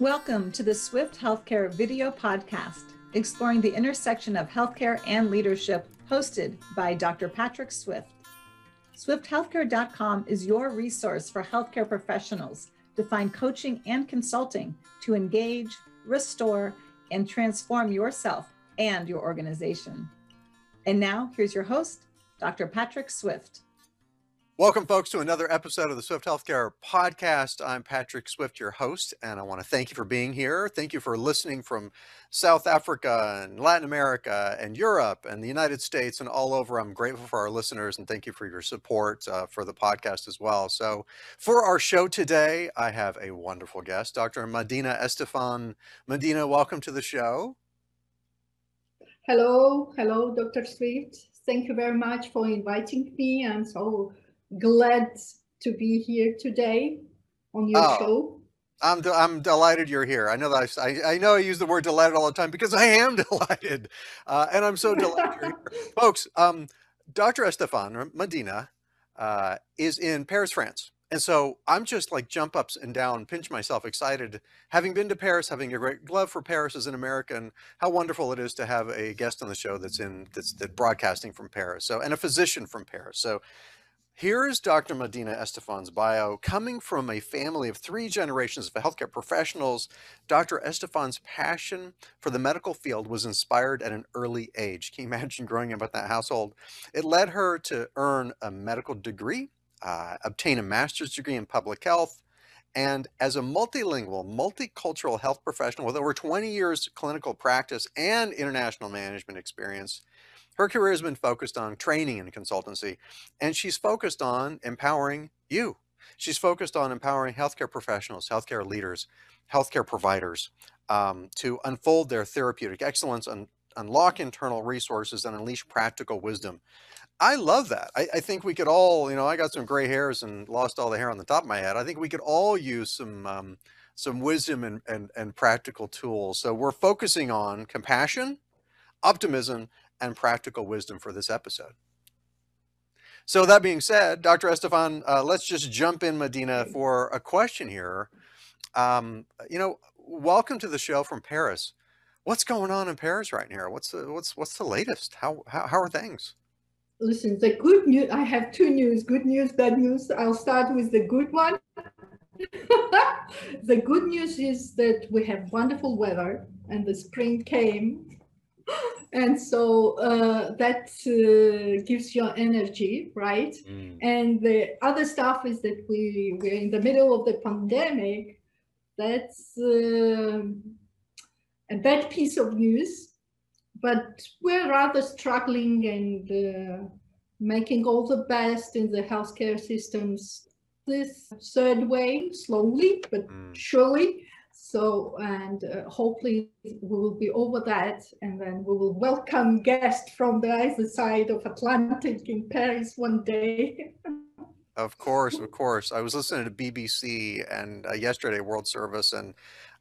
Welcome to the Swift Healthcare video podcast, exploring the intersection of healthcare and leadership, hosted by Dr. Patrick Swift. SwiftHealthcare.com is your resource for healthcare professionals to find coaching and consulting to engage, restore, and transform yourself and your organization. And now, here's your host, Dr. Patrick Swift. Welcome, folks, to another episode of the Swift Healthcare Podcast. I'm Patrick Swift, your host, and I want to thank you for being here. Thank you for listening from South Africa and Latin America and Europe and the United States and all over. I'm grateful for our listeners and thank you for your support uh, for the podcast as well. So, for our show today, I have a wonderful guest, Dr. Medina Estefan. Medina, welcome to the show. Hello, hello, Dr. Swift. Thank you very much for inviting me. I'm so glad to be here today on your oh, show. I'm de- I'm delighted you're here. I know that I, I, I know I use the word delighted all the time because I am delighted, uh, and I'm so delighted, folks. Um, Dr. Estefan Medina uh, is in Paris, France. And so I'm just like jump ups and down, pinch myself excited, having been to Paris, having a great love for Paris as an American, how wonderful it is to have a guest on the show that's in that's that broadcasting from Paris. So and a physician from Paris. So here is Dr. Medina Estefan's bio. Coming from a family of three generations of healthcare professionals, Dr. Estefan's passion for the medical field was inspired at an early age. Can you imagine growing up in that household? It led her to earn a medical degree, uh, obtain a master's degree in public health, and as a multilingual, multicultural health professional with over 20 years clinical practice and international management experience, her career has been focused on training and consultancy, and she's focused on empowering you. She's focused on empowering healthcare professionals, healthcare leaders, healthcare providers um, to unfold their therapeutic excellence and unlock internal resources and unleash practical wisdom. I love that. I, I, think we could all, you know, I got some gray hairs and lost all the hair on the top of my head. I think we could all use some um, some wisdom and, and, and practical tools. So we're focusing on compassion, optimism, and practical wisdom for this episode. So that being said, Dr. Estefan, uh, let's just jump in, Medina, for a question here. Um, you know, welcome to the show from Paris. What's going on in Paris right now? What's the what's what's the latest? How how, how are things? Listen, the good news. I have two news: good news, bad news. I'll start with the good one. the good news is that we have wonderful weather, and the spring came and so uh, that uh, gives you energy right mm. and the other stuff is that we we're in the middle of the pandemic that's uh, a bad piece of news but we're rather struggling and uh, making all the best in the healthcare systems this third wave slowly but mm. surely so, and uh, hopefully we will be over that and then we will welcome guests from the other side of Atlantic in Paris one day. of course, of course. I was listening to BBC and uh, yesterday, World Service, and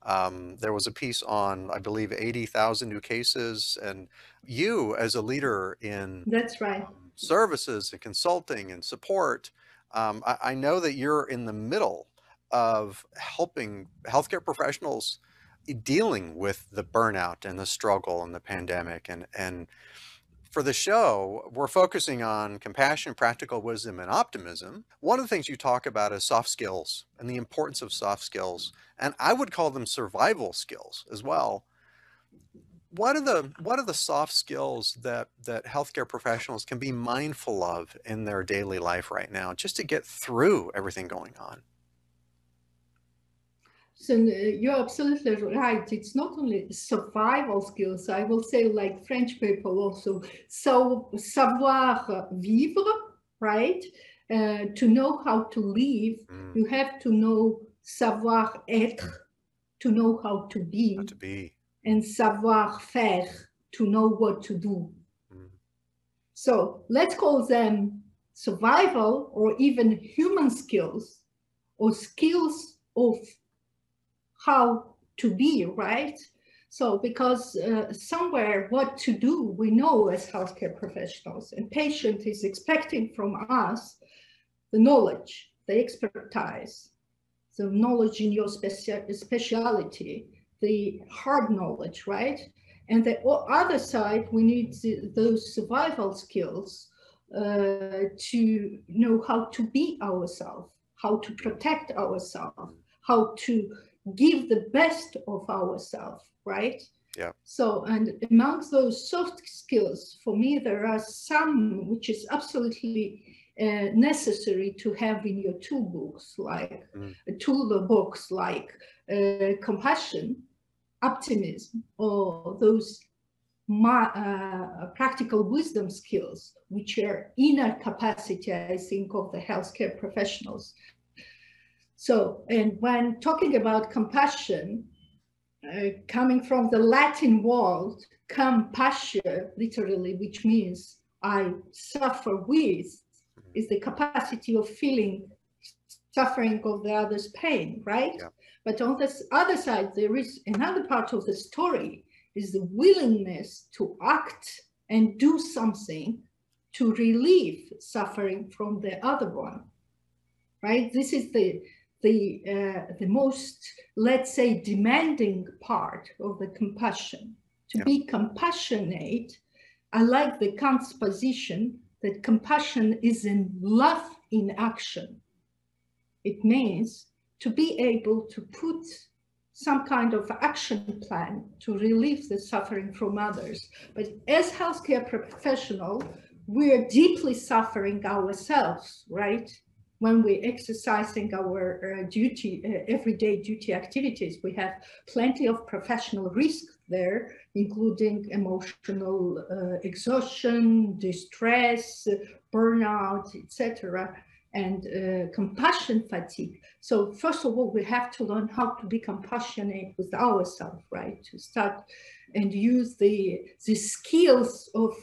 um, there was a piece on, I believe, 80,000 new cases. And you, as a leader in that's right um, services and consulting and support, um, I, I know that you're in the middle of helping healthcare professionals dealing with the burnout and the struggle and the pandemic and and for the show, we're focusing on compassion, practical wisdom, and optimism. One of the things you talk about is soft skills and the importance of soft skills. And I would call them survival skills as well. What are the what are the soft skills that that healthcare professionals can be mindful of in their daily life right now just to get through everything going on? So uh, you're absolutely right. It's not only survival skills. I will say, like French people also, so savoir vivre, right? Uh, to know how to live, mm. you have to know savoir être, to know how to be, how to be. and savoir faire, to know what to do. Mm. So let's call them survival or even human skills or skills of how to be, right? So because uh, somewhere what to do, we know as healthcare professionals and patient is expecting from us the knowledge, the expertise, the knowledge in your speci- speciality, the hard knowledge, right? And the other side, we need those survival skills uh, to know how to be ourselves, how to protect ourselves, how to give the best of ourselves, right? Yeah. So, and amongst those soft skills, for me, there are some which is absolutely uh, necessary to have in your toolbox, like mm. toolbox, like uh, compassion, optimism, or those uh, practical wisdom skills, which are inner capacity, I think, of the healthcare professionals. So, and when talking about compassion, uh, coming from the Latin word, compassion, literally, which means I suffer with, is the capacity of feeling suffering of the other's pain, right? Yeah. But on this other side, there is another part of the story is the willingness to act and do something to relieve suffering from the other one, right? This is the the uh, the most let's say demanding part of the compassion to yeah. be compassionate i like the kant's position that compassion is in love in action it means to be able to put some kind of action plan to relieve the suffering from others. But as healthcare professional, we are deeply suffering ourselves, right? When we're exercising our uh, duty, uh, everyday duty activities, we have plenty of professional risk there, including emotional uh, exhaustion, distress, burnout, etc and uh, compassion fatigue. So first of all, we have to learn how to be compassionate with ourselves, right? To start and use the, the skills of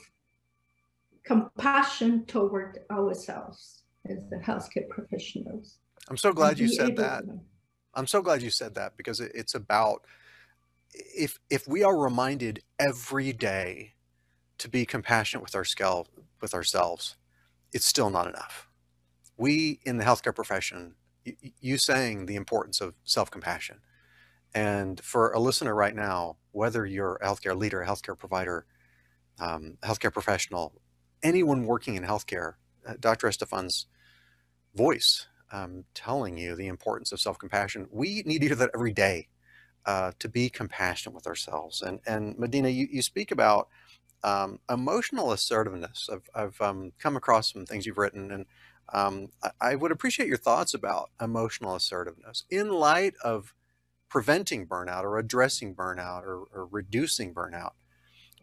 compassion toward ourselves as the healthcare professionals. I'm so glad you said that. To... I'm so glad you said that because it's about if if we are reminded every day to be compassionate with our scale with ourselves, it's still not enough we in the healthcare profession, you, you saying the importance of self-compassion. And for a listener right now, whether you're a healthcare leader, a healthcare provider, um, healthcare professional, anyone working in healthcare, Dr. Estefan's voice um, telling you the importance of self-compassion. We need to hear that every day uh, to be compassionate with ourselves. And and Medina, you, you speak about um, emotional assertiveness. I've, I've um, come across some things you've written, and um, I, I would appreciate your thoughts about emotional assertiveness in light of preventing burnout or addressing burnout or, or reducing burnout.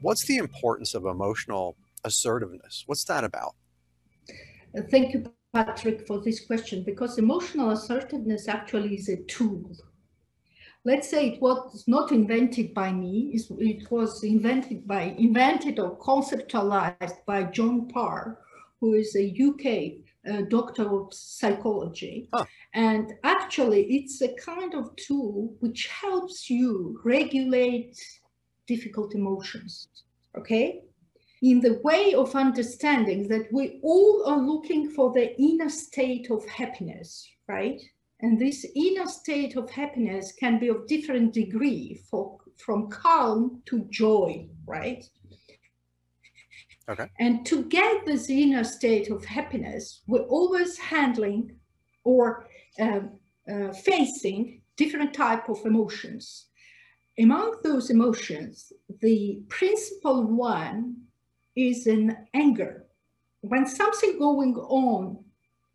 What's the importance of emotional assertiveness? What's that about? Uh, thank you, Patrick, for this question because emotional assertiveness actually is a tool. Let's say it was not invented by me, it was invented by invented or conceptualized by John Parr, who is a UK a doctor of psychology. Huh. And actually, it's a kind of tool which helps you regulate difficult emotions. Okay? In the way of understanding that we all are looking for the inner state of happiness, right? And this inner state of happiness can be of different degree for, from calm to joy, right? Okay. And to get this inner state of happiness, we're always handling or um, uh, facing different type of emotions. Among those emotions, the principal one is an anger. When something going on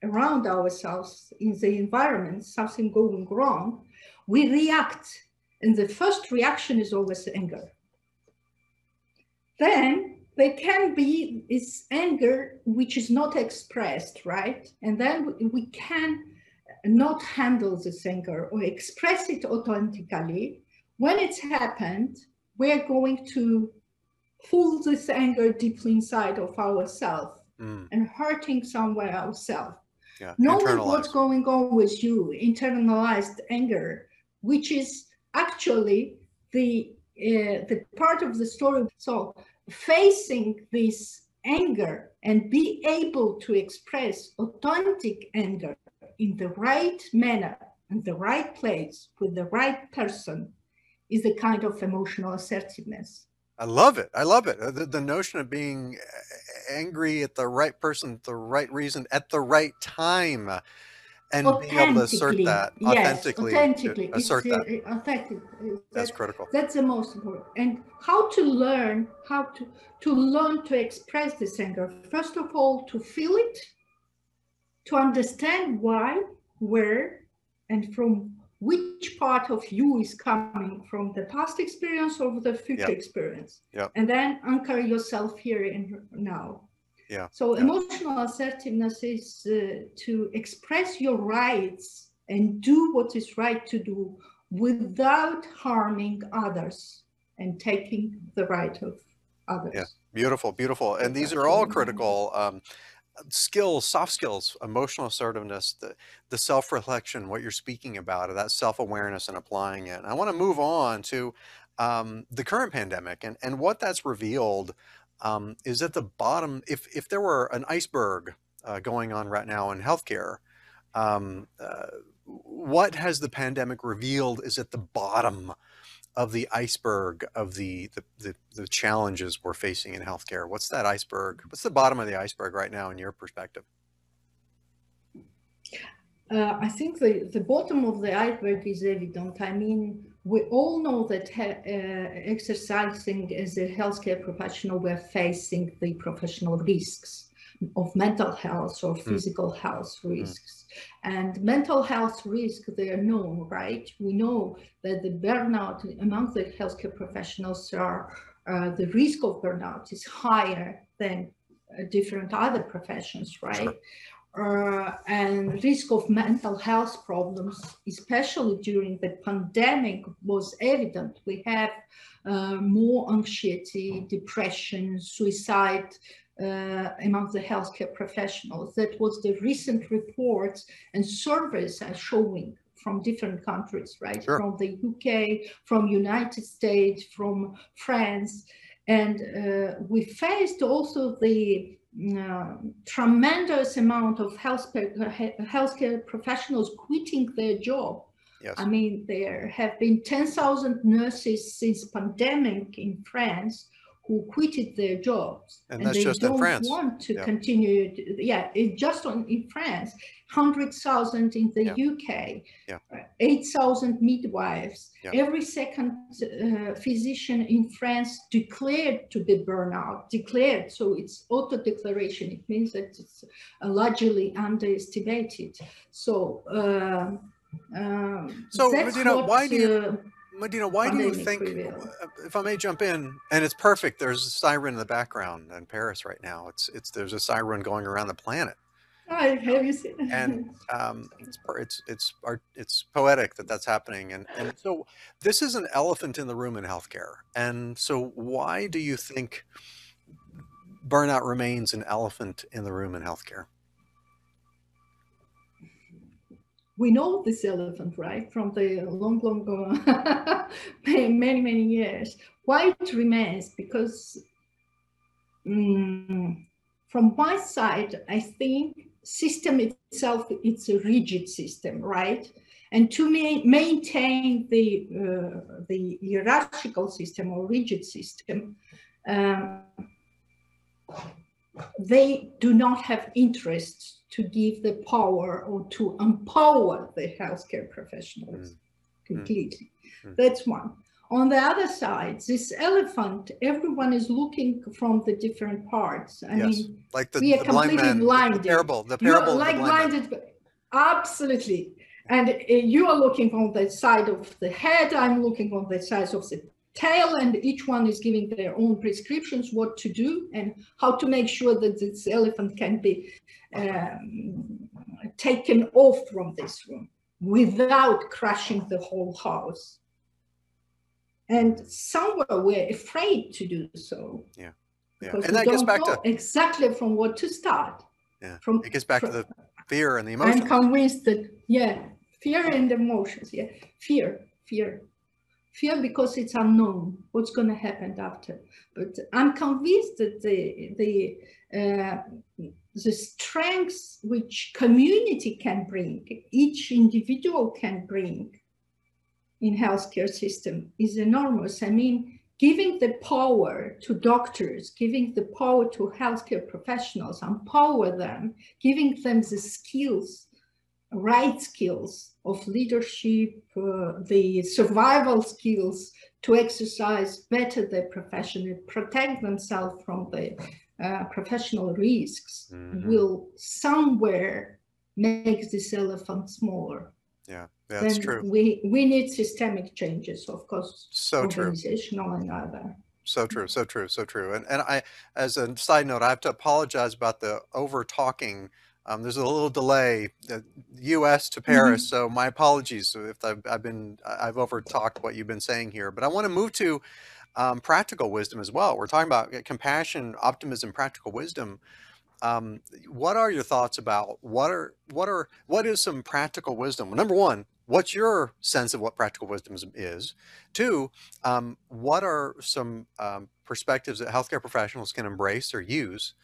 around ourselves in the environment, something going wrong, we react. And the first reaction is always anger. Then there can be this anger which is not expressed, right? And then we can not handle this anger or express it authentically. When it's happened, we're going to pull this anger deeply inside of ourselves mm. and hurting somewhere ourselves. Yeah, Knowing what's going on with you, internalized anger, which is actually the uh, the part of the story. So facing this anger and be able to express authentic anger in the right manner and the right place with the right person is the kind of emotional assertiveness. I love it. I love it. Uh, the, the notion of being angry at the right person, the right reason, at the right time, and being able to assert that authentically. Yes, authentically. Assert it's, that. Uh, authentic. That's critical. That's the most important. And how to learn, how to to learn to express this anger. First of all, to feel it, to understand why, where, and from which part of you is coming from the past experience or the future experience. And then anchor yourself here and now. Yeah. So yeah. emotional assertiveness is uh, to express your rights and do what is right to do without harming others and taking the right of others. Yeah, beautiful, beautiful. And these are all critical. Um, skills, soft skills, emotional assertiveness, the, the self-reflection, what you're speaking about, that self-awareness and applying it. And I want to move on to um, the current pandemic and, and what that's revealed um, is at the bottom, if, if there were an iceberg uh, going on right now in healthcare, um, uh, what has the pandemic revealed is at the bottom of the iceberg of the, the, the, the, challenges we're facing in healthcare? What's that iceberg? What's the bottom of the iceberg right now in your perspective? Uh, I think the, the bottom of the iceberg is evident. I mean, we all know that uh, exercising as a healthcare professional, we're facing the professional risks of mental health or hmm. physical mm. health risks. Mm. And mental health risks, they are known, right? We know that the burnout among the healthcare professionals are, uh, the risk of burnout is higher than uh, different other professions, right? Uh, and risk of mental health problems, especially during the pandemic, was evident. We have uh, more anxiety, depression, suicide uh, among the healthcare professionals. That was the recent reports and surveys are showing from different countries, right? Sure. From the UK, from United States, from France. And uh, we faced also the uh, tremendous amount of healthcare, healthcare professionals quitting their job. Yes. I mean, there have been 10,000 nurses since pandemic in France who quitted their jobs and, and they don't want to yeah. continue. To, yeah, it just on in France, hundred thousand in the yeah. UK, yeah. uh, eight thousand midwives. Every second uh, physician in France declared to be burnout. Declared, so it's auto declaration. It means that it's uh, largely underestimated. So. Um, um, so, you know, why do you? Medina, why do you think, uh, if I may jump in, and it's perfect, there's a siren in the background in Paris right now. It's, it's, there's a siren going around the planet. I have you seen And um, it's, it's, it's, it's poetic that that's happening. And, and so this is an elephant in the room in healthcare. And so why do you think burnout remains an elephant in the room in healthcare? We know this elephant, right, from the long, long, many, many years. Why it remains? Because um, from my side, I think system itself, it's a rigid system, right? And to ma maintain the, uh, the hierarchical system or rigid system, um, they do not have interest to give the power or to empower the healthcare professionals mm. completely. Mm. That's one. On the other side, this elephant, everyone is looking from the different parts. I yes. mean, like the, we are the completely blind man, blinded. The parable, the parable. like the blinded, absolutely. And uh, you are looking from the side of the head. I'm looking on the side of the tail and each one is giving their own prescriptions what to do and how to make sure that this elephant can be um, taken off from this room without crashing the whole house. And somewhere we're afraid to do so. Yeah. Yeah. And that gets back to exactly from what to start. Yeah. From it gets back from, to the fear and the emotions. i'm convinced that yeah fear and emotions yeah. Fear fear fear because it's unknown what's going to happen after but i'm convinced that the the uh, the strengths which community can bring, each individual can bring in healthcare system is enormous. I mean, giving the power to doctors, giving the power to healthcare professionals, empower them, giving them the skills, right skills of leadership, uh, the survival skills to exercise better their profession and protect themselves from the uh, professional risks mm-hmm. will somewhere make this elephant smaller. Yeah, that's true. We we need systemic changes, of course. So organizational true. and other. So true, so true, so true. And and I, as a side note, I have to apologize about the over talking. Um, there's a little delay, the U.S. to Paris, mm-hmm. so my apologies if I've, I've been I've overtalked what you've been saying here. But I want to move to um, practical wisdom as well. We're talking about uh, compassion, optimism, practical wisdom. Um, what are your thoughts about what are what are what is some practical wisdom? Well, number one, what's your sense of what practical wisdom is? Two, um, what are some um, perspectives that healthcare professionals can embrace or use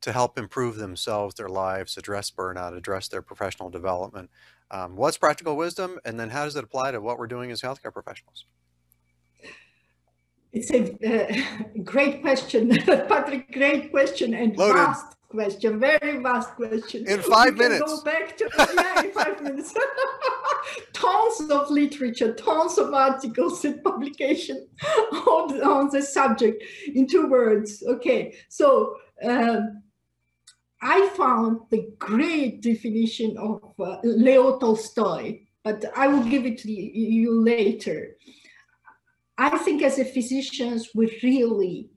to help improve themselves, their lives, address burnout, address their professional development? Um, what's practical wisdom, and then how does it apply to what we're doing as healthcare professionals? It's a uh, great question, Patrick. Great question and Loaded. vast question, very vast question. In five minutes. Go back to yeah, in five minutes. tons of literature, tons of articles and publication on, on the subject in two words. Okay, so um, I found the great definition of uh, Leo Tolstoy, but I will give it to you later. I think as a physicians, we're really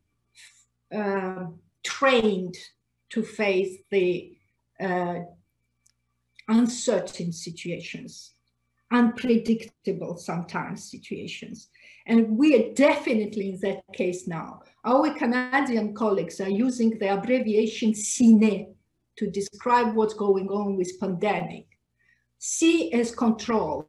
uh, trained to face the uh, uncertain situations, unpredictable sometimes situations. And we are definitely in that case now. Our Canadian colleagues are using the abbreviation CINE to describe what's going on with pandemic. C as control,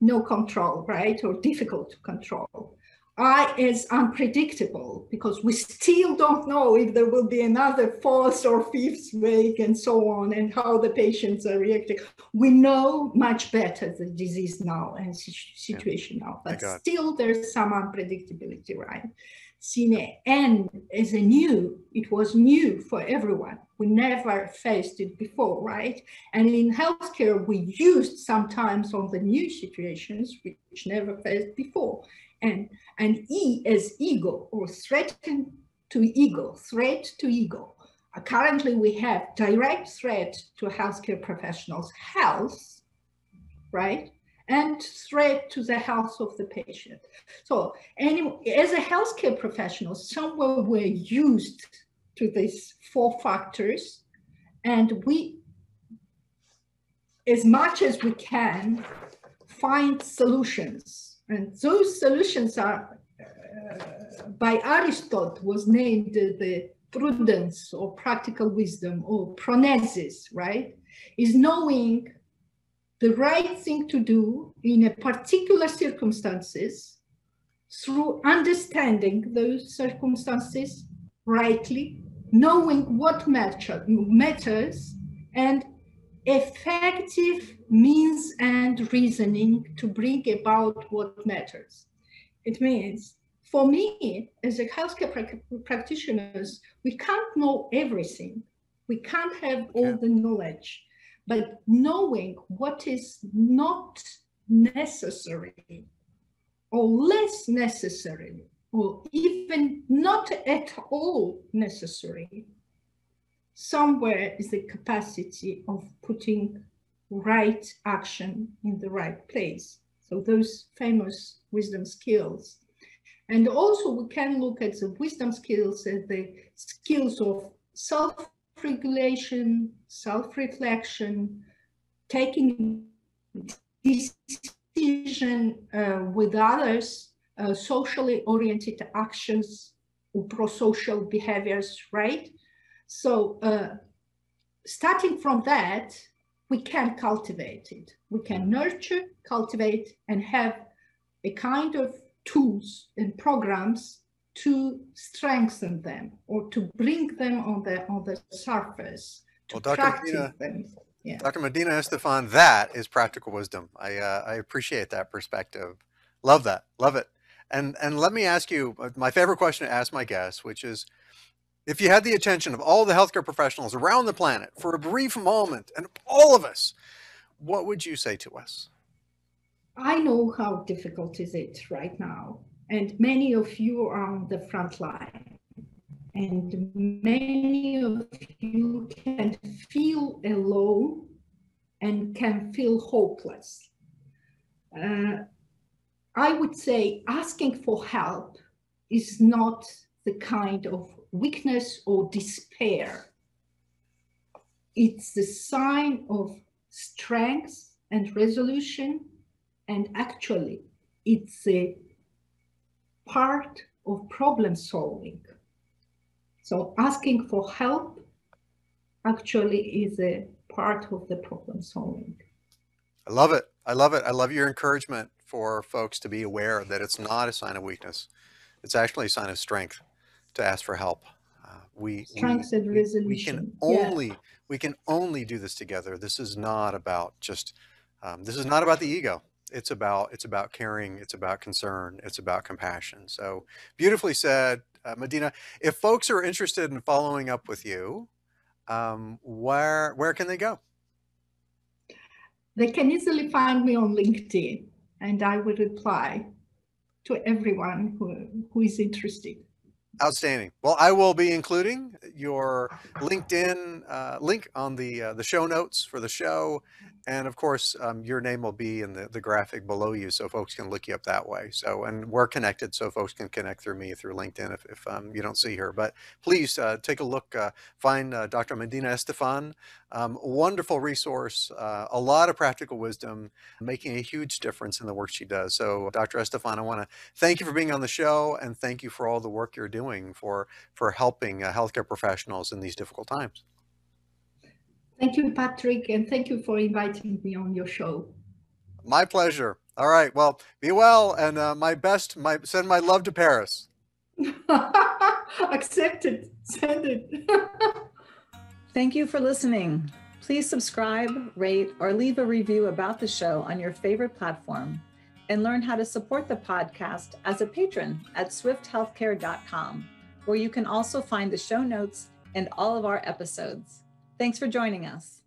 no control, right? Or difficult to control. I is unpredictable because we still don't know if there will be another fourth or fifth wave and so on and how the patients are reacting. We know much better the disease now and situation now, but still there's some unpredictability, right? Cine and as a new, it was new for everyone. We never faced it before, right? And in healthcare, we used sometimes on the new situations, which never faced before and, and E as ego or threat to ego, threat to ego. Uh, currently, we have direct threat to healthcare professionals' health, right? And threat to the health of the patient. So, anyway, as a healthcare professional, somewhere we're used to these four factors, and we, as much as we can, find solutions and those solutions are, uh, by Aristotle, was named the, the prudence or practical wisdom or phronesis, right? Is knowing the right thing to do in a particular circumstances through understanding those circumstances rightly, knowing what matter, matters, and effective means and reasoning to bring about what matters. It means for me, as a healthcare pra- practitioners, we can't know everything. We can't have all yeah. the knowledge, but knowing what is not necessary or less necessary or even not at all necessary somewhere is the capacity of putting right action in the right place. So those famous wisdom skills. And also we can look at the wisdom skills as the skills of self-regulation, self-reflection, taking decision uh, with others, uh, socially oriented actions, pro-social behaviors, right? So uh, starting from that, we can cultivate it. We can nurture, cultivate, and have a kind of tools and programs to strengthen them or to bring them on the on the surface to well, Dr. Medina, yeah. Dr. Medina Estefan, that is practical wisdom. I, uh, I appreciate that perspective. Love that. Love it. And, and let me ask you uh, my favorite question to ask my guests, which is if you had the attention of all the healthcare professionals around the planet for a brief moment and all of us, what would you say to us? I know how difficult is it right now. And many of you are on the front line. And many of you can feel alone and can feel hopeless. Uh, I would say asking for help is not the kind of weakness or despair. It's the sign of strength and resolution, and actually, it's a part of problem solving. So asking for help actually is a part of the problem solving. I love it. I love it. I love your encouragement for folks to be aware that it's not a sign of weakness. It's actually a sign of strength to ask for help. Uh, we, strength we, and resolution. We can only yeah. we can only do this together. This is not about just um, this is not about the ego. It's about it's about caring. It's about concern. It's about compassion. So beautifully said uh, Medina, if folks are interested in following up with you, um, where where can they go? They can easily find me on LinkedIn, and I will reply to everyone who, who is interested. Outstanding. Well, I will be including your LinkedIn uh, link on the uh, the show notes for the show, and of course, um, your name will be in the, the graphic below you so folks can look you up that way. So, and we're connected so folks can connect through me through LinkedIn if, if um, you don't see her. But please uh, take a look, uh, find uh, Dr. Medina Estefan, um, wonderful resource, uh, a lot of practical wisdom, making a huge difference in the work she does. So, Dr. Estefan, I want to thank you for being on the show and thank you for all the work you're doing for, for helping uh, healthcare professionals in these difficult times. Thank you, Patrick, and thank you for inviting me on your show. My pleasure. All right. Well, be well, and uh, my best. My send my love to Paris. Accepted. Send it. Thank you for listening. Please subscribe, rate, or leave a review about the show on your favorite platform, and learn how to support the podcast as a patron at swifthealthcare.com, where you can also find the show notes and all of our episodes. Thanks for joining us.